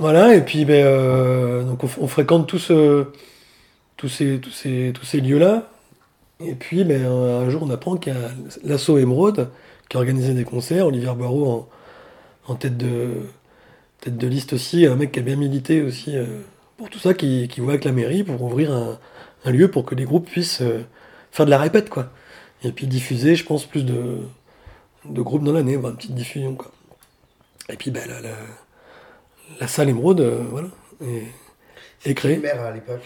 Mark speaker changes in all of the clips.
Speaker 1: Voilà, et puis ben, euh, donc on, fréquente tous, euh, tous ces, tous ces, tous ces lieux-là. Et puis ben, un, jour, on apprend qu'il y a l'assaut Émeraude qui a organisé des concerts. Olivier Barraud en, tête, de, tête de liste aussi, un mec qui a bien milité aussi euh, pour tout ça, qui, voit avec la mairie pour ouvrir un, lieu pour que les groupes puissent faire de la répète, quoi. Et puis diffuser, je pense, plus de, groupes dans l'année, une petite diffusion, quoi. Et puis ben, la, la salle Émeraude, euh, voilà, est, est créée.
Speaker 2: Maire à l'époque.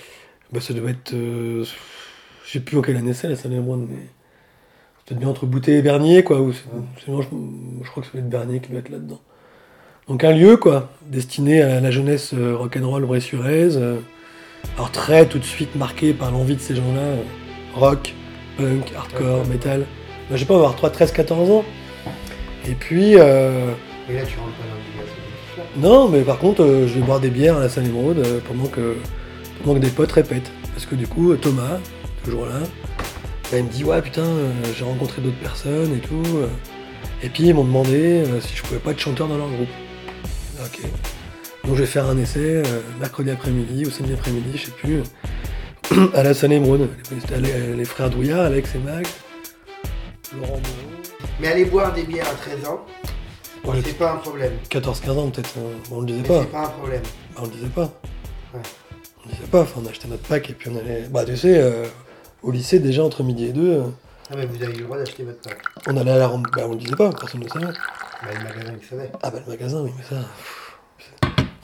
Speaker 1: Bah, ça devait être. euh, je sais plus en quelle année c'est la salle Émeraude, mais. Peut-être bien entre Boutet et Bernier, quoi. Ou sinon, je, je crois que ça doit être Bernier qui doit être là-dedans. Donc un lieu, quoi, destiné à la jeunesse euh, rock'n'roll vraie-sur-aise. euh, alors très tout de suite marqué par l'envie de ces gens-là. rock, punk, hardcore, metal. Bah, je sais pas, on va avoir 3, 13, 14 ans. Et puis. euh,
Speaker 2: Mais là, tu rentres pas dans
Speaker 1: non, mais par contre, euh, je vais boire des bières à la salle émeraude euh, pendant, que, pendant que des potes répètent. Parce que du coup, euh, Thomas, toujours là, bah, il me dit Ouais, putain, j'ai rencontré d'autres personnes et tout. Et puis, ils m'ont demandé si je pouvais pas être chanteur dans leur groupe. Ok. Donc, je vais faire un essai mercredi après-midi ou samedi après-midi, je sais plus, à la salle émeraude. Les, les frères Douillard, Alex et Max, Laurent.
Speaker 2: Mais aller boire des bières à 13 ans,
Speaker 1: Ouais,
Speaker 2: c'est pas un problème.
Speaker 1: 14-15 ans, peut-être, euh, on le disait
Speaker 2: Mais
Speaker 1: pas.
Speaker 2: c'est pas un problème.
Speaker 1: Bah, on le disait pas.
Speaker 2: Ouais.
Speaker 1: On le disait pas, enfin, on achetait notre pack et puis on allait. Bah, tu sais, euh, au lycée, déjà entre midi et deux, euh,
Speaker 2: Ah, mais vous avez eu le droit d'acheter votre pack.
Speaker 1: on allait à la ronde. Bah, on le disait pas, personne ne le savait.
Speaker 2: Bah, le magasin, il savait.
Speaker 1: Ah, bah, le magasin, oui, mais ça.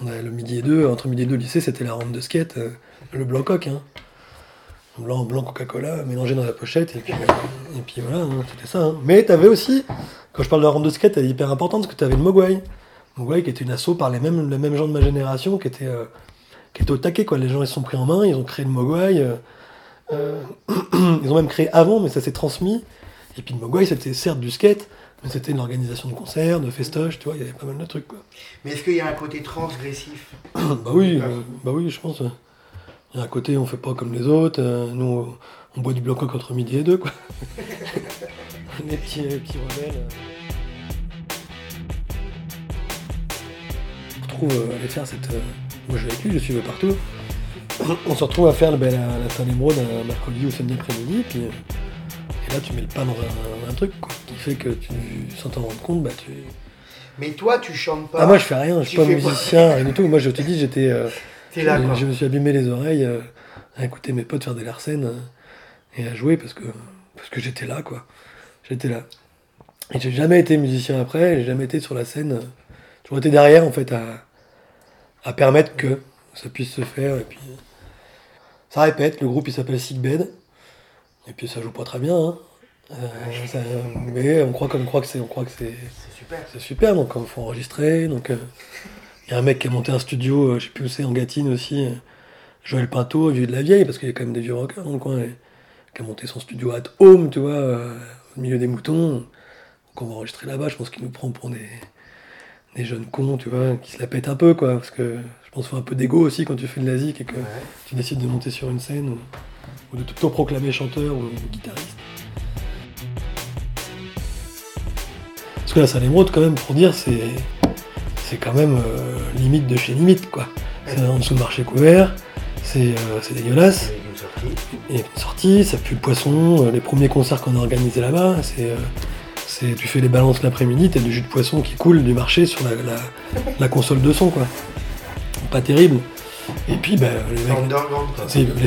Speaker 1: On avait le midi et deux, entre midi et deux, au lycée, c'était la ronde de skate, euh, le blanc coq, hein. Blanc, blanc Coca-Cola, mélangé dans la pochette, et puis, euh, et puis voilà, hein, c'était ça. hein. Mais t'avais aussi, quand je parle de la ronde de skate, elle est hyper importante parce que t'avais le Mogwai. Mogwai qui était une asso par les mêmes, les mêmes gens de ma génération qui étaient, euh, qui étaient au taquet, quoi. Les gens, ils se sont pris en main, ils ont créé le Mogwai. euh, ils ont même créé avant, mais ça s'est transmis. Et puis le Mogwai, c'était certes du skate, mais c'était de l'organisation de concerts, de festoches, tu vois, il y avait pas mal de trucs, quoi.
Speaker 2: Mais est-ce qu'il y a un côté transgressif?
Speaker 1: Bah oui, euh, bah oui, je pense. Il y a un côté, on fait pas comme les autres. euh, nous, on boit du blanc coq entre midi et deux, quoi. les petits, les petits rebelles. euh. On se retrouve euh, à aller faire cette. euh, Moi, je vais avec lui, je le suivais partout. On se retrouve à faire ben, la, la salle émeraude un mercredi ou samedi après-midi, puis. Et là, tu mets le pas dans un, un truc, quoi, qui fait que tu, sans t'en rendre compte, bah tu.
Speaker 2: Mais toi, tu chantes pas.
Speaker 1: Ah, moi, je fais rien, je suis pas musicien, rien du tout. Moi, je te dis, j'étais. euh,
Speaker 2: T'es là,
Speaker 1: je,
Speaker 2: quoi.
Speaker 1: je me suis abîmé les oreilles euh, à écouter mes potes faire des larcènes euh, et à jouer parce que, parce que j'étais là, quoi. J'étais là. Et j'ai jamais été musicien après, j'ai jamais été sur la scène. euh, J'ai toujours été derrière, en fait, à, à permettre que ça puisse se faire. Et puis, ça répète, le groupe il s'appelle Sickbed. Et puis ça joue pas très bien, hein. Euh, ça- mais on croit, comme on croit que c'est, on croit que c'est,
Speaker 2: C'est super.
Speaker 1: c'est super, donc il faut enregistrer. Donc il y a un mec qui a monté un studio, euh, je sais plus où c'est, en Gatine aussi, euh, Joël Pinto, vieux de la vieille, parce qu'il y a quand même des vieux rockers dans le coin, et- qui a monté son studio at home, tu vois, euh, au milieu des moutons. Donc on va enregistrer là-bas, je pense qu'il nous prend pour des, des jeunes cons, tu vois, qui se la pètent un peu, quoi, parce que je pense qu'il faut un peu d'ego aussi quand tu fais de la zik et que
Speaker 2: Ouais.
Speaker 1: tu décides de monter sur une scène ou, ou de t'auto-proclamer chanteur ou guitariste. Parce que la salle émeraude, quand même, pour dire, c'est c'est quand même euh, limite de chez limite, quoi. C'est en dessous de marché couvert, c'est euh, dégueulasse.
Speaker 2: Sortie.
Speaker 1: Il y a une sortie, ça pue le poisson. euh, Les premiers concerts qu'on a organisés là-bas, c'est, euh, tu fais les balances l'après-midi, t'as du jus de poisson qui coule du marché sur la, la- la console de son, quoi. Pas terrible. Et puis, ben, les mecs,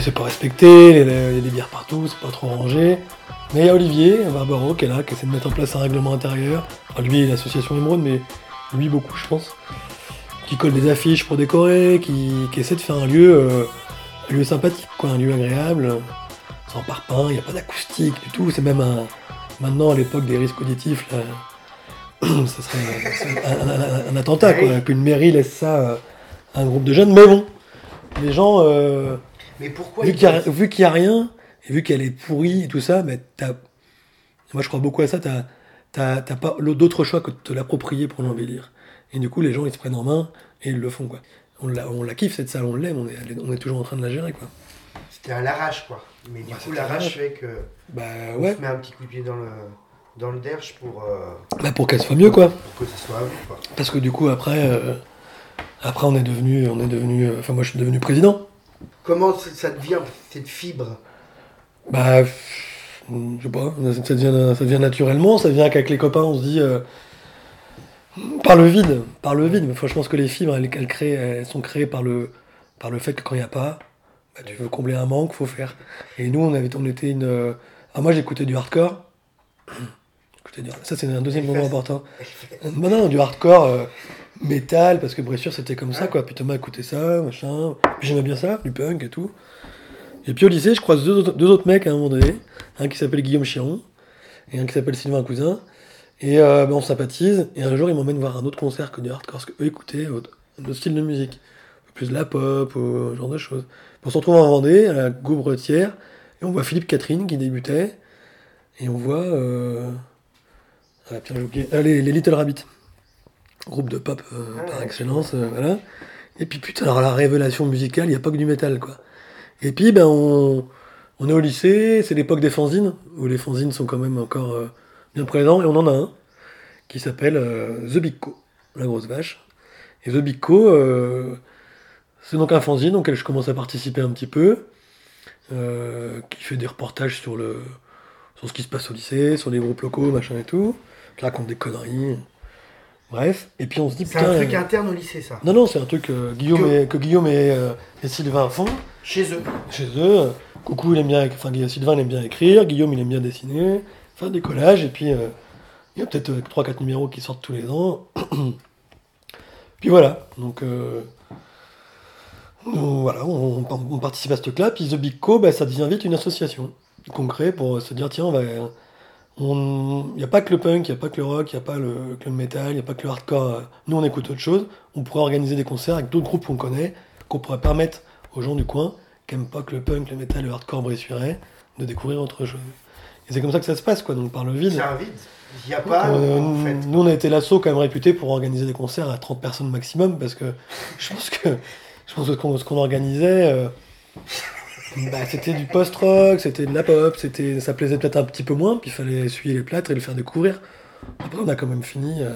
Speaker 1: c'est- pas respecter, il y a des bières partout, c'est pas trop rangé. Mais il y a Olivier, Barbaro, qui est là, qui essaie de mettre en place un règlement intérieur. Enfin, lui, l'association Émeraude, mais lui beaucoup, je pense. Qui colle des affiches pour décorer, qui, qui essaie de faire un lieu, euh, un lieu sympathique, quoi, un lieu agréable, sans parpaing, il n'y a pas d'acoustique du tout. C'est même un. Maintenant, à l'époque des risques auditifs, là, ça serait un, un- un attentat, quoi. Qu'une mairie laisse ça à un groupe de jeunes. Mais bon, les gens. euh,
Speaker 2: Mais pourquoi
Speaker 1: vu qu'il n'y a, a rien, et vu qu'elle est pourrie et tout ça, mais t'as- moi je crois beaucoup à ça, t'as t'as- pas d'autre choix que de te l'approprier pour l'embellir. Et du coup, les gens ils se prennent en main et ils le font quoi. On la, on la kiffe cette salle, on l'aime, on est, on est toujours en train de la gérer quoi.
Speaker 2: C'était à l'arrache, quoi. Mais du
Speaker 1: Bah,
Speaker 2: coup, l'arrache fait que.
Speaker 1: Bah
Speaker 2: On
Speaker 1: ouais,
Speaker 2: se met un petit coup de pied dans le, dans le derche pour, euh,
Speaker 1: bah pour qu'elle soit mieux quoi.
Speaker 2: pour que ce soit vous, quoi.
Speaker 1: Parce que du coup, après, euh, Après, on est devenu, on est devenu, euh, enfin moi je suis devenu président.
Speaker 2: Comment ça devient cette fibre?
Speaker 1: Bah, je sais pas, ça devient, ça devient naturellement, ça vient qu'avec les copains, on se dit, euh, par le vide, par le vide. Mais franchement, je pense que les fibres, elles, elles créent, elles sont créées par le, par le fait que quand il n'y a pas, bah, tu veux combler un manque, faut faire. Et nous, on avait, on était une, euh, ah moi j'écoutais du hardcore. Du- Ça c'est un deuxième moment important. Non, non, du hardcore euh, métal, parce que Bressure c'était comme ça, quoi. Puis Thomas écoutait ça, machin. J'aimais bien ça, du punk et tout. Et puis au lycée, je croise deux, autres- deux autres mecs à un moment donné. Un qui s'appelle Guillaume Chiron et un qui s'appelle Sylvain Cousin. Et euh, ben, on sympathise. Et un jour, ils m'emmènent voir un autre concert que du hardcore, parce qu'eux écoutaient autre- un autre style de musique. Plus de la pop, ou ce genre de choses. On se retrouve en Vendée, à la Gaubretière, et on voit Philippe Catherine qui débutait. Et on voit. Euh... Ah. Ah, les, les Little Rabbit. Groupe de pop euh,
Speaker 2: Ah,
Speaker 1: par
Speaker 2: ouais.
Speaker 1: excellence, euh, voilà. Et puis putain, alors la révélation musicale, il n'y a pas que du métal, quoi. Et puis, ben, on, est au lycée, c'est l'époque des fanzines, où les fanzines sont quand même encore euh, bien présents, et on en a un qui s'appelle euh, The Big Co, la grosse vache. Et The Big Co, euh, c'est donc un fanzine auquel je commence à participer un petit peu, qui fait des reportages sur, sur ce qui se passe au lycée, sur les groupes locaux, machin et tout, qui raconte des conneries. Bref, et puis on se dit
Speaker 2: C'est un truc
Speaker 1: euh,
Speaker 2: interne au lycée, ça.
Speaker 1: non, non, c'est un truc euh, Guillaume
Speaker 2: Que-
Speaker 1: et, que Guillaume et, euh, et Sylvain font
Speaker 2: Chez eux.
Speaker 1: chez eux. Coucou, il aime bien, enfin Sylvain il aime bien écrire, Guillaume il aime bien dessiner, faire des collages, et puis euh, il y a peut-être 3-4 numéros qui sortent tous les ans. puis voilà, donc on- voilà, on, participe à ce truc-là, puis The Big Co, bah, ça devient vite une association qu'on crée pour se dire tiens, on va. On- Il n'y a pas que le punk, il n'y a pas que le rock, il n'y a pas le, que le metal, il n'y a pas que le hardcore. Nous, on écoute autre chose. On pourrait organiser des concerts avec d'autres groupes qu'on connaît, qu'on pourrait permettre aux gens du coin, qui n'aiment pas que le punk, le metal, le hardcore bressuirais, de découvrir autre chose. Et c'est comme ça que ça se passe, quoi, donc par le vide.
Speaker 2: C'est un vide. Il n'y a pas,
Speaker 1: Euh,
Speaker 2: en fait.
Speaker 1: nous, on a été l'assaut quand même réputé pour organiser des concerts à 30 personnes maximum, parce que je pense que, je pense que ce qu'on ce qu'on organisait, euh, bah, c'était du post-rock, c'était de la pop, c'était, ça plaisait peut-être un petit peu moins, puis il fallait essuyer les plâtres et le faire découvrir. Après, on a quand même fini, euh,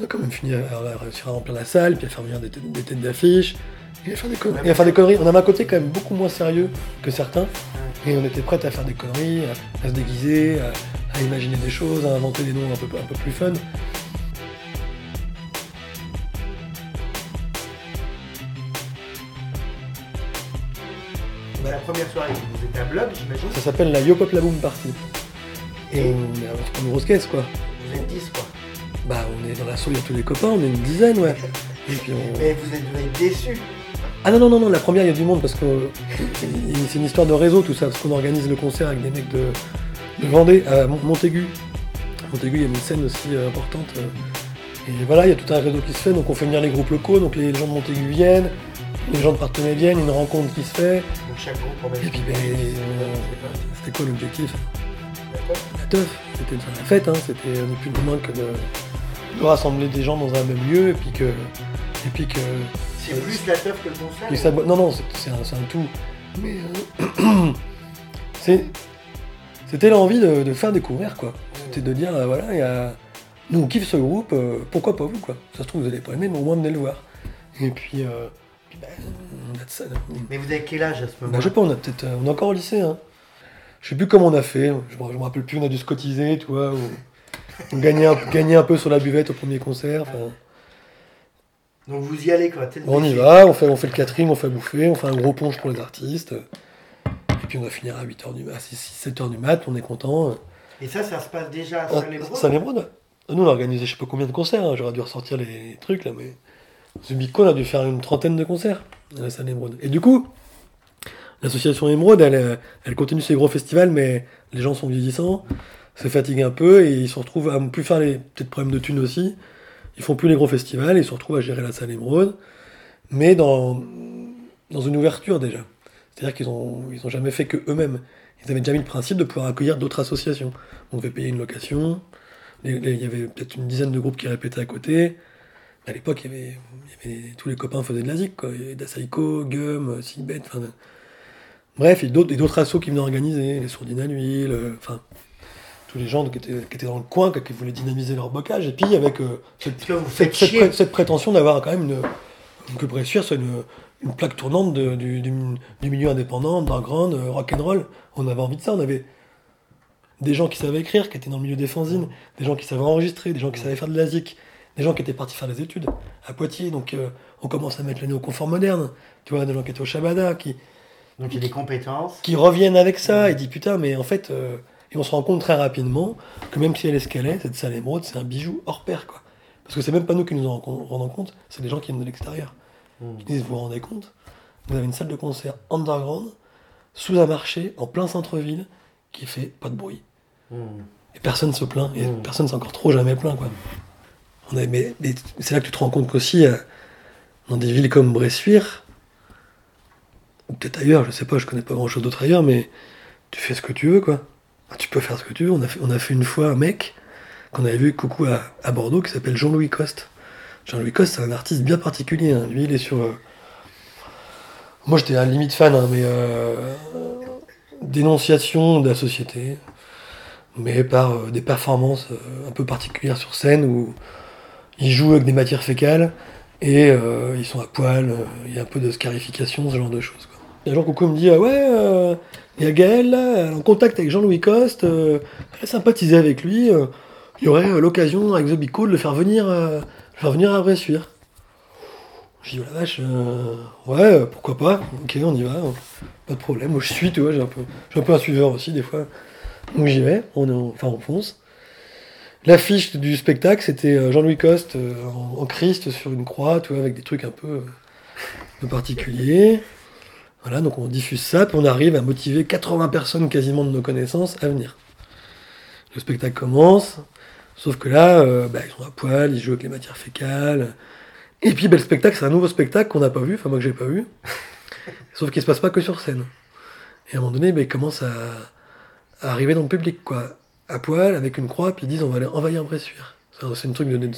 Speaker 1: on a quand même fini à, réussir à remplir la salle, puis à faire venir des, têtes- d'affiches, et à faire des. Et à faire des conneries. On avait un côté quand même beaucoup moins sérieux que certains, et on était prêts à faire des conneries, à, à se déguiser, à, à imaginer des choses, à inventer des noms un peu, un peu plus fun.
Speaker 2: La première soirée, vous êtes à bloc, j'imagine.
Speaker 1: Ça s'appelle la Yo Pop La Boom Party. Et on est une grosse caisse, quoi.
Speaker 2: Vous êtes 10, quoi.
Speaker 1: Bah, on est dans l'assaut, il y a tous les copains, on est une dizaine, ouais. Et puis on...
Speaker 2: Mais vous êtes, vous êtes déçus.
Speaker 1: Ah non, non, non, non, la première, il y a du monde parce que euh, c'est une histoire de réseau, tout ça, parce qu'on organise le concert avec des mecs de, de Vendée à Mont- Montaigu. Montaigu, il y a une scène aussi euh, importante. euh, et voilà, il y a tout un réseau qui se fait, donc on fait venir les groupes locaux, donc les gens de Montaigu viennent, les gens de Partenay viennent, une rencontre qui se fait.
Speaker 2: Donc chaque groupe en
Speaker 1: Et puis, ben, euh, c'était quoi l'objectif? La teuf, c'était la fête, hein, c'était ni plus ni moins que de, de rassembler des gens dans un même lieu, et puis que. Et puis que
Speaker 2: C'est plus la teuf que le concert.
Speaker 1: ça- non, non, c'est un, tout. Mais euh, c'était l'envie de, de faire découvrir, quoi. C'était de dire, euh, voilà, il y a... nous on kiffe ce groupe, euh, pourquoi pas vous, quoi. Ça se trouve, vous allez pas aimer, mais au moins venez le voir. Et puis, euh, on ça. là.
Speaker 2: Mais vous avez quel âge à ce
Speaker 1: Bah,
Speaker 2: moment-là
Speaker 1: je sais pas, on a peut-être, euh, on est encore au lycée, hein. Je sais plus comment on a fait, je me, je me rappelle plus, on a dû se cotiser, tu vois, ou, ou gagner, un, gagner un peu sur la buvette au premier concert.
Speaker 2: Donc vous y allez, quoi.
Speaker 1: On y va, on fait, on fait le catering, on fait bouffer, on fait un gros punch pour les artistes. Et puis on va finir à 8h du mat, 7h du mat, on est content.
Speaker 2: Et ça, ça se passe déjà à
Speaker 1: Ah,
Speaker 2: Saint-Lébrun
Speaker 1: Saint-Lébrun, Nous on a organisé je sais pas combien de concerts, hein, j'aurais dû ressortir les trucs là, mais. The Big a dû faire une trentaine de concerts à Saint-Lébrun. Et du coup, l'association Émeraude, elle, euh, elle continue ses gros festivals, mais les gens sont vieillissants, se fatiguent un peu et ils se retrouvent à ne plus faire les peut-être problèmes de thunes aussi. Ils font plus les gros festivals, ils se retrouvent à gérer la salle Émeraude, mais dans, une ouverture déjà. C'est-à-dire qu'ils ont, ils ont jamais fait que eux-mêmes. Ils avaient déjà mis le principe de pouvoir accueillir d'autres associations. On devait payer une location. Il y avait peut-être une dizaine de groupes qui répétaient à côté. À l'époque, il y avait, il y avait- tous les copains faisaient de la zik, quoi. Il y avait Dasaiko, Gum, Sigbet, enfin. Bref, et d'autres, assos qui venaient organiser, les sourdines à l'huile, euh, enfin. tous les gens qui étaient, qui étaient dans le coin, qui voulaient dynamiser leur bocage. Et puis, avec euh, cette,
Speaker 2: vous
Speaker 1: cette,
Speaker 2: faites
Speaker 1: cette
Speaker 2: chier.
Speaker 1: pré- cette prétention d'avoir quand même une, que une, une plaque tournante de- du, du- du milieu indépendant, underground, euh, rock'n'roll. On avait envie de ça, on avait des gens qui savaient écrire, qui étaient dans le milieu des fanzines, des gens qui savaient enregistrer, des gens qui savaient faire de la zik, des gens qui étaient partis faire des études à Poitiers, donc euh, on commence à mettre l'année au confort moderne, tu vois, des gens qui étaient au Shabada, qui,
Speaker 2: Donc il y a des compétences.
Speaker 1: qui reviennent avec ça et disent putain, mais en fait, euh, et on se rend compte très rapidement que même si elle escalait, cette salle émeraude, c'est un bijou hors pair, quoi. Parce que c'est même pas nous qui nous en rend- rendons compte, c'est des gens qui viennent de l'extérieur.
Speaker 2: Mm.
Speaker 1: Ils disent, vous vous rendez compte Vous avez une salle de concert underground, sous un marché, en plein centre-ville, qui fait pas de bruit.
Speaker 2: Mm.
Speaker 1: Et personne se plaint, et
Speaker 2: Mm.
Speaker 1: personne s'est encore trop jamais plaint, quoi. Mais c'est là que tu te rends compte qu'aussi, euh, dans des villes comme Bressuire, ou peut-être ailleurs, je sais pas, je connais pas grand-chose d'autre ailleurs, mais tu fais ce que tu veux, quoi. Tu peux faire ce que tu veux. On a fait, on a fait une fois un mec qu'on avait vu coucou à, Bordeaux qui s'appelle Jean-Louis Coste. Jean-Louis Coste, c'est un artiste bien particulier. hein. Lui, il est sur. euh, Moi, j'étais à la limite fan, hein, mais euh, dénonciation de la société, mais par euh, des performances un peu particulières sur scène où ils jouent avec des matières fécales et euh, ils sont à poil. euh, Il y a un peu de scarification, ce genre de choses. Quoi. Et un jour, Coucou me dit Ah ouais, euh, il y a Gaël elle est en contact avec Jean-Louis Coste, elle sympathisait avec lui. il y aurait l'occasion avec The de le faire venir, le faire venir à Bressuire. J'ai dit, oh la vache, ouais, pourquoi pas, ok, on y va, euh, pas de problème. Moi, je suis, tu vois, j'ai un, peu, un peu un suiveur aussi, des fois. Donc j'y vais, on, enfin, on fonce. L'affiche du spectacle, c'était euh, Jean-Louis Coste euh, en, Christ sur une croix, tu vois, avec des trucs un peu, euh, peu particuliers. Voilà, donc on diffuse ça, puis on arrive à motiver 80 personnes quasiment de nos connaissances à venir. Le spectacle commence, sauf que là, bah, ils sont à poil, ils jouent avec les matières fécales. Et puis bah, le spectacle, c'est un nouveau spectacle qu'on n'a pas vu, enfin moi que j'ai pas vu. Sauf qu'il se passe pas que sur scène. Et à un moment donné, bah, ils commencent à, à arriver dans le public, quoi. À poil, avec une croix, puis ils disent on va aller envahir Bressuire. C'est un, truc de,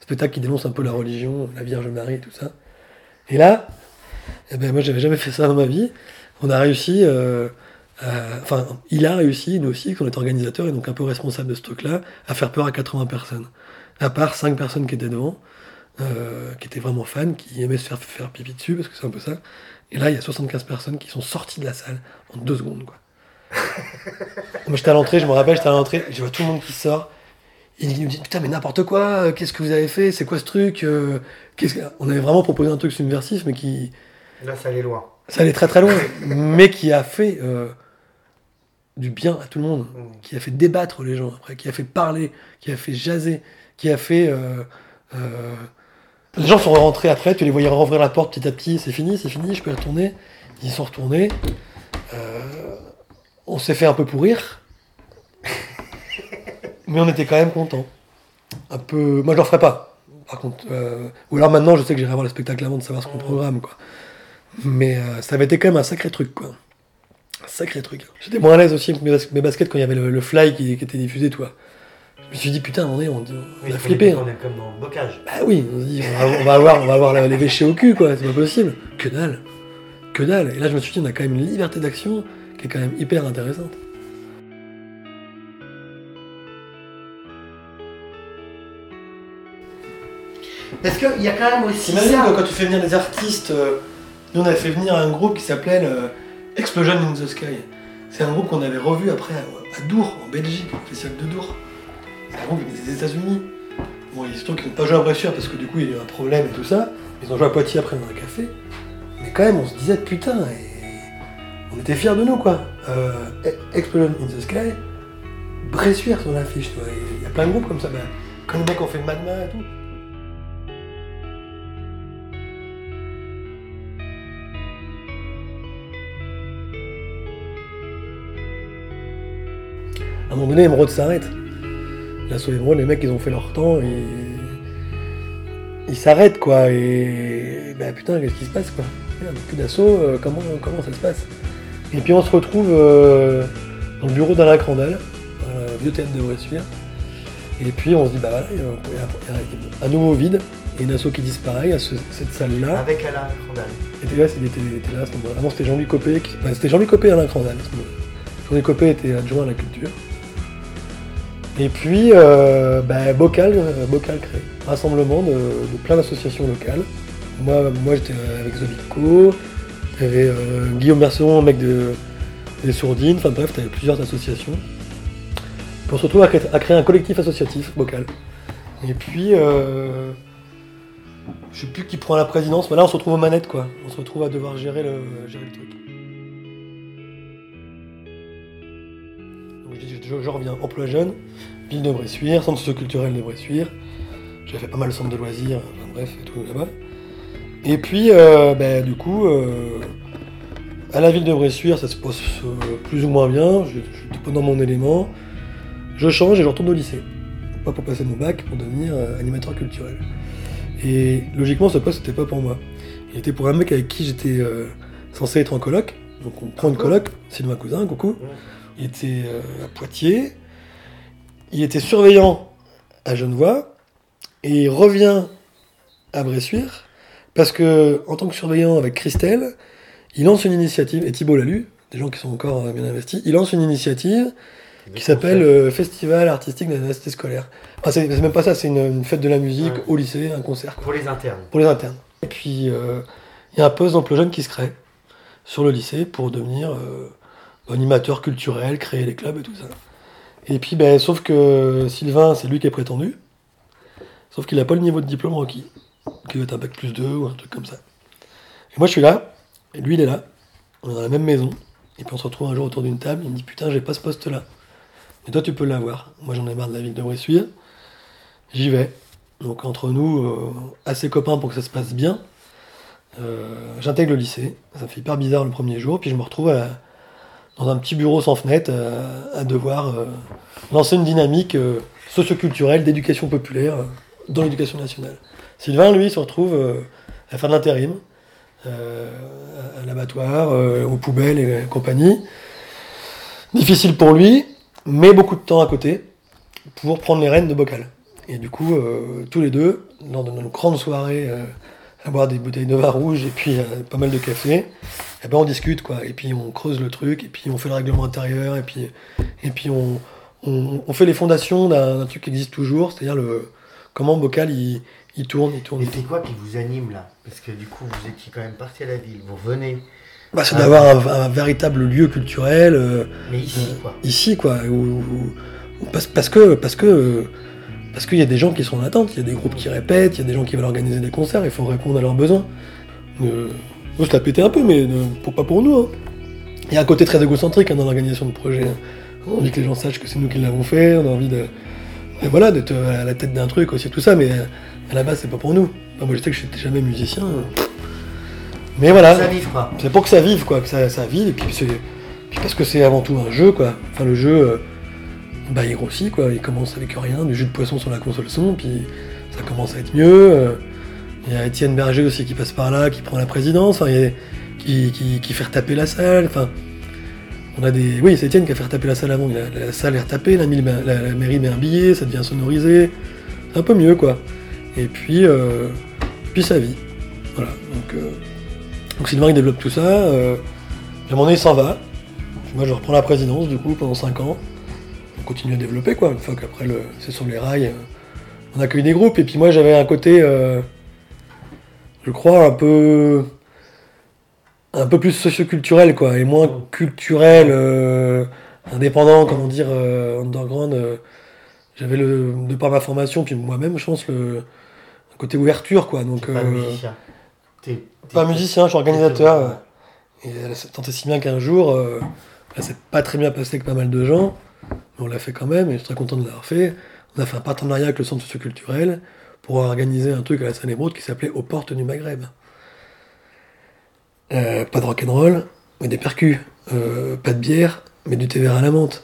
Speaker 1: spectacle qui dénonce un peu la religion, la Vierge Marie et tout ça. Et là, eh ben, moi j'avais jamais fait ça dans ma vie. On a réussi, euh, à- enfin, il a réussi, nous aussi, qu'on est organisateur et donc un peu responsable de ce truc-là, à faire peur à 80 personnes. À part 5 personnes qui étaient devant, euh, qui étaient vraiment fans, qui aimaient se faire faire pipi dessus, parce que c'est un peu ça. Et là, il y a 75 personnes qui sont sorties de la salle en deux secondes, quoi. Moi, j'étais à l'entrée, je me rappelle, j'étais à l'entrée, je vois tout le monde qui sort. Il nous dit Putain, mais n'importe quoi, euh, qu'est-ce que vous avez fait C'est quoi ce truc euh, que- On avait vraiment proposé un truc subversif, mais qui.
Speaker 2: Là, ça allait loin.
Speaker 1: Ça allait très très loin, mais qui a fait euh, du bien à tout le monde,
Speaker 2: Mm.
Speaker 1: qui a fait débattre les gens après, qui a fait parler, qui a fait jaser, qui a fait. euh, euh, Les gens sont rentrés après, tu les voyais rouvrir la porte petit à petit, c'est fini, c'est fini, je peux retourner. Ils sont retournés. Euh, on s'est fait un peu pourrir. Mais on était quand même contents. Un peu. Moi, je le ferai pas. Par contre. euh, Ou alors maintenant, je sais que j'irai voir le spectacle avant de savoir ce qu'on programme, quoi. Mais euh, ça avait été quand même un sacré truc, quoi. Un sacré truc. J'étais moins à l'aise aussi avec mes, bas- mes baskets quand il y avait le, le fly qui, qui était diffusé, toi. Je me suis dit, putain, on, est, on, on
Speaker 2: Oui,
Speaker 1: a flippé.
Speaker 2: On est comme dans le bocage.
Speaker 1: Bah oui, on se dit, on va, on va avoir, on va avoir les véchés au cul, quoi, c'est pas possible. Que dalle. Que dalle. Et là, je me suis dit, on a quand même une liberté d'action qui est quand même hyper intéressante.
Speaker 2: Parce qu'il y a quand même aussi
Speaker 1: T'imagines
Speaker 2: ça.
Speaker 1: que quand tu fais venir des artistes, euh, nous on avait fait venir un groupe qui s'appelait euh, Explosion in the Sky. C'est un groupe qu'on avait revu après à, à Dour, en Belgique, au festival de Dour. C'est un groupe des États-Unis. Bon, il se trouve qu'ils n'ont pas joué à Bressuire parce que du coup il y a eu un problème et tout ça. Ils ont joué à Poitiers après dans un café. Mais quand même, on se disait putain, et on était fiers de nous quoi. Euh, E- Explosion in the Sky, Bressuire sur l'affiche. Il y a plein de groupes comme ça. Bah, quand les mecs ont fait Magma et tout. À un moment donné, Emerald s'arrête. L'assaut Emerald, les mecs, ils ont fait leur temps et. Ils s'arrêtent, quoi. Et. Bah putain, qu'est-ce qui se passe, quoi? Merde, Plus d'assaut, euh, comment, comment ça se passe? Et puis on se retrouve euh, dans le bureau d'Alain Crandal, dans vieux théâtre de Bressuire. Et puis on se dit, bah voilà, il y a, un nouveau vide et une asso qui disparaît. Il y a ce- cette salle-là.
Speaker 2: Avec Alain Crandal.
Speaker 1: Et était là, il était, là à ce moment-là. Avant, c'était Jean-Louis Copé. Qui... enfin, c'était Jean-Louis Copé et Alain Crandal à ce moment-là. Jean-Louis Copé était adjoint à la culture. Et puis, euh, bah, Bocal, euh, Bocal crée. Rassemblement de, de plein d'associations locales, moi, moi j'étais avec Zobico, t'avais euh, Guillaume Merceron, mec de, des Sourdines, enfin bref, t'avais plusieurs associations. Puis on se retrouve à, créer- un collectif associatif vocal. Et puis, euh, je sais plus qui prend la présidence, mais là on se retrouve aux manettes quoi. On se retrouve à devoir gérer le, gérer le truc. Donc je, je- je reviens, emploi jeune, ville de Bressuire, centre socioculturel de Bressuire. J'ai fait pas mal de centres de loisirs, enfin bref, et tout là-bas. Et puis, euh, ben, du coup, euh, à la ville de Bressuire, ça se passe euh, plus ou moins bien. Je n'étais pas dans mon élément. Je change et je retourne au lycée. Pas pour passer mon bac, pour devenir animateur culturel. Et logiquement, ce poste, c'était pas pour moi. Il était pour un mec avec qui j'étais censé être en coloc. Donc on prend une coloc, Sylvain Cousin, coucou. Il était à Poitiers. Il était surveillant à Genevois. Et il revient à Bressuire. Parce que, en tant que surveillant avec Christelle, il lance une initiative, et Thibault l'a lu, des gens qui sont encore euh, bien investis, il lance une initiative qui s'appelle euh, Festival artistique de la diversité scolaire. Enfin, c'est même pas ça, c'est une, une fête de la musique
Speaker 2: Ouais.
Speaker 1: au lycée, un concert quoi,
Speaker 2: Pour les internes.
Speaker 1: pour les internes. Et puis, euh, il y a un poste d'emploi jeune qui se crée sur le lycée pour devenir euh, animateur culturel, créer les clubs et tout ça. Et puis, ben, sauf que Sylvain, c'est lui qui est prétendu, sauf qu'il n'a pas le niveau de diplôme requis, qui doit être un bac plus 2 ou un truc comme ça. Et moi, je suis là, et lui, il est là, on est dans la même maison, et puis on se retrouve un jour autour d'une table, il me dit Putain, j'ai pas ce poste-là. Mais toi, tu peux l'avoir. Moi, j'en ai marre de la ville de Bressuire. J'y vais. Donc, entre nous, euh, assez copains pour que ça se passe bien. Euh, J'intègre le lycée. Ça fait hyper bizarre le premier jour. Puis je me retrouve dans un petit bureau sans fenêtre à devoir euh, lancer une dynamique socioculturelle d'éducation populaire dans l'éducation nationale. Sylvain, lui, se retrouve euh, à faire de l'intérim, euh, à l'abattoir, euh, aux poubelles et compagnie. Difficile pour lui, mais beaucoup de temps à côté pour prendre les rênes de bocal. Et du coup, tous les deux, lors de nos grandes soirées, à boire des bouteilles de vin rouge et puis pas mal de café, eh ben on discute quoi. Et puis on creuse le truc, et puis on fait le règlement intérieur, et puis, et puis on, on, fait les fondations d'un truc qui existe toujours, c'est-à-dire le comment bocal il, il tourne, il tourne.
Speaker 2: Et c'est quoi qui vous anime là? Parce que du coup, vous étiez quand même parti à la ville, vous revenez,
Speaker 1: Bah, c'est d'avoir un, un véritable lieu culturel. euh,
Speaker 2: mais ici quoi.
Speaker 1: ici quoi où- où- où- parce, parce que parce que parce qu'il y a des gens qui sont en attente il y a des groupes qui répètent il y a des gens qui veulent organiser des concerts il faut répondre à leurs besoins euh, on se l'a pété un peu mais euh, pour, pas pour nous hein. il y a un côté très égocentrique hein, dans l'organisation de projet hein. on a envie que les gens sachent que c'est nous qui l'avons fait on a envie de et voilà d'être à la tête d'un truc aussi tout ça mais à la base c'est pas pour nous Enfin, moi je sais que je n'étais jamais musicien mais voilà c'est pour que ça vive, quoi, que ça, ça vive, et puis, parce que c'est avant tout un jeu, quoi. Enfin, le jeu, euh, bah, il grossit, quoi. Il commence avec rien, du jus de poisson sur la console son, puis ça commence à être mieux. euh. Il y a Étienne Berger aussi qui passe par là, qui prend la présidence, qui, qui, qui fait retaper la salle, enfin. On a des... Oui, c'est Étienne qui a fait retaper la salle avant, il a- la salle est retapée, la, mairie met- la- la un billet, ça devient sonorisé, c'est un peu mieux, quoi. Et puis, euh, puis ça vit. Voilà, donc... euh, donc Sylvain il développe tout ça. Euh, à un moment donné il s'en va. Moi je reprends la présidence du coup pendant 5 ans. On continue à développer quoi. Une fois qu'après le c'est sur les rails, euh, on accueille des groupes. Et puis moi j'avais un côté, euh, je crois un peu un peu plus socioculturel quoi, et moins culturel, euh, indépendant, comment dire, euh, underground. euh. j'avais le de par ma formation puis moi-même je pense le un côté ouverture quoi. Donc
Speaker 2: T'es pas
Speaker 1: euh,
Speaker 2: musicien. T'es- t'es-
Speaker 1: pas musicien, je suis organisateur. Et elle s'est tant et si bien qu'un jour, euh, là c'est pas très bien passé avec pas mal de gens, mais on l'a fait quand même et je suis très content de l'avoir fait. On a fait un partenariat avec le centre socioculturel pour organiser un truc à la seine émeraude qui s'appelait Aux portes du Maghreb. Euh, pas de rock'n'roll, mais des percus. Euh, pas de bière, mais du thé vert à la menthe.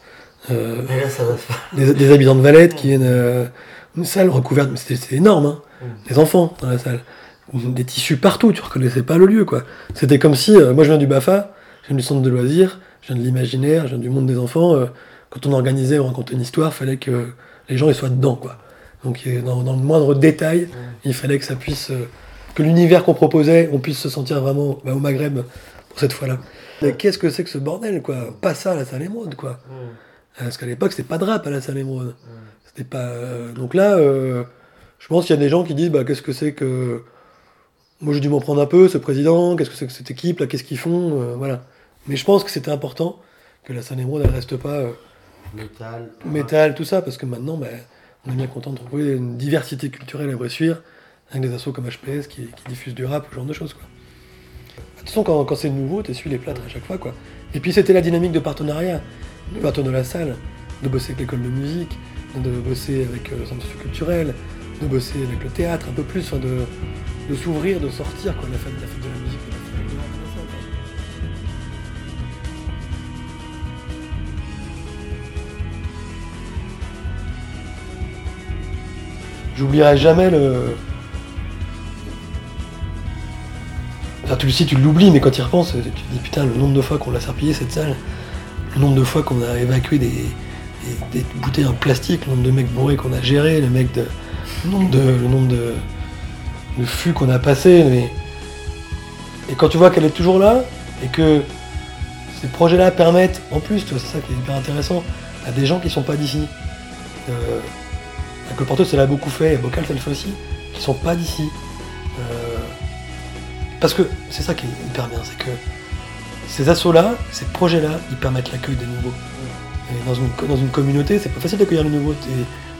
Speaker 1: Euh,
Speaker 2: Mais là, ça va se faire.
Speaker 1: des, des habitants de Valette qui viennent. euh, une salle recouverte, mais c'était énorme, hein.
Speaker 2: Mm.
Speaker 1: Des enfants dans la salle. Des tissus partout, tu reconnaissais pas le lieu, quoi. C'était comme si. euh, moi, je viens du BAFA, je viens du centre de loisirs, je viens de l'imaginaire, je viens du monde des enfants. euh, quand on organisait, on racontait une histoire, fallait que les gens ils soient dedans, quoi. Donc, il dans, dans le moindre détail, il fallait que ça puisse. Que l'univers qu'on proposait, on puisse se sentir vraiment bah, au Maghreb pour cette fois-là. Mais Qu'est-ce que c'est que ce bordel, quoi? Pas ça à la salle émeraude, quoi.
Speaker 2: Mm.
Speaker 1: Parce qu'à l'époque, c'était pas de rap à la salle émeraude. C'était pas. euh, Donc là, euh, je pense qu'il y a des gens qui disent bah, qu'est-ce que c'est que moi j'ai dû m'en prendre un peu, ce président, qu'est-ce que c'est que cette équipe, là, qu'est-ce qu'ils font, euh, voilà. Mais je pense que c'était important que la scène émeraude, elle reste pas euh,
Speaker 2: Métal.
Speaker 1: métal, tout ça, parce que maintenant, ben, on est bien content de trouver une diversité culturelle à Bressuire, avec des assos comme HPS qui, qui diffusent du rap, ce genre de choses, quoi. De toute façon, quand, c'est nouveau, t'essuies les plâtres à chaque fois, quoi. Et puis c'était la dynamique de partenariat, de partir de la salle, de bosser avec l'école de musique, de bosser avec euh, le centre culturel, de bosser avec le théâtre, un peu plus, de, s'ouvrir, de sortir, quoi, la fête, de la musique. J'oublierai jamais le. Enfin, tu le sais, tu l'oublies, mais quand tu y repenses, tu te dis putain, le nombre de fois qu'on l'a serpillé cette salle, le nombre de fois qu'on a évacué des, bouteilles en plastique, le nombre de mecs bourrés qu'on a gérés, le, mec de, le nombre de, fûts qu'on a passé. Et quand tu vois qu'elle est toujours là, et que ces projets-là permettent, en plus, c'est ça qui est hyper intéressant, à des gens qui sont pas d'ici. Euh, Porto, ça l'a beaucoup fait, et Bocal, ça le fait aussi, qui sont pas d'ici. Parce que c'est ça qui est hyper bien, c'est que ces assauts-là, ces projets-là, ils permettent l'accueil des nouveaux. Et dans une, dans une communauté, c'est pas facile d'accueillir les nouveaux.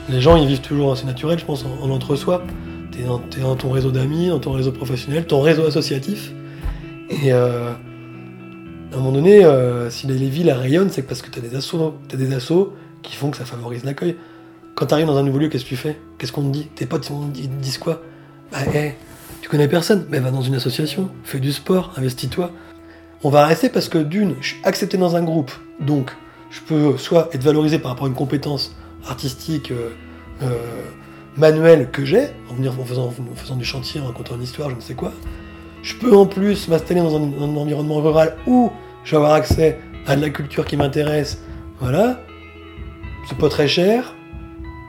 Speaker 1: Les gens, ils vivent toujours assez naturel, je pense, en, en entre-soi. T'es dans, ton réseau d'amis, dans ton réseau professionnel, ton réseau associatif. Et euh, à un moment donné, euh, si les, les villes rayonnent, c'est parce que t'as des assos, t'as des assos qui font que ça favorise l'accueil. Quand t'arrives dans un nouveau lieu, qu'est-ce que tu fais? Qu'est-ce qu'on te dit? Tes potes, ils te disent quoi? Bah, hé, tu connais personne Mais va dans une association, fais du sport, investis-toi. On va rester parce que d'une, je suis accepté dans un groupe, donc je peux soit être valorisé par rapport à une compétence artistique, euh, euh, manuelle que j'ai, en, en, faisant, en faisant du chantier, en racontant une histoire, je ne sais quoi. Je peux en plus m'installer dans un, dans un environnement rural où je vais avoir accès à de la culture qui m'intéresse. Voilà. C'est pas très cher,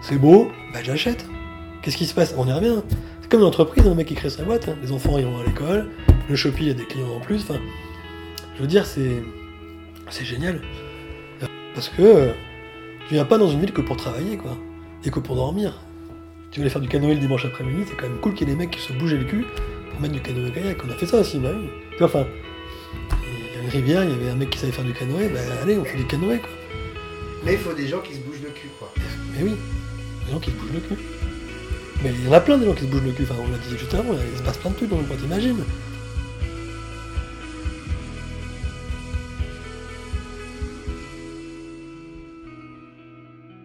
Speaker 1: c'est beau, bah j'achète. Qu'est-ce qui se passe On y revient. C'est comme une entreprise, un mec qui crée sa boîte, hein. les enfants ils vont à l'école, le Shopee il y a des clients en plus, enfin, je veux dire, c'est, c'est génial. Parce que euh, tu viens pas dans une ville que pour travailler, quoi, et que pour dormir. Tu veux aller faire du canoë le dimanche après-midi, c'est quand même cool qu'il y ait des mecs qui se bougent le cul pour mettre du canoë kayak. On a fait ça aussi, bah oui. Tu vois, enfin, il y avait une rivière, il y avait un mec qui savait faire du canoë, bah allez, on fait du canoë, quoi.
Speaker 2: Mais il faut des gens qui se bougent le cul, quoi.
Speaker 1: Mais oui, des gens qui se bougent le cul. Mais il y en a plein des gens qui se bougent le cul, enfin on l'a dit juste avant, il se passe plein de trucs dans le monde, t'imagines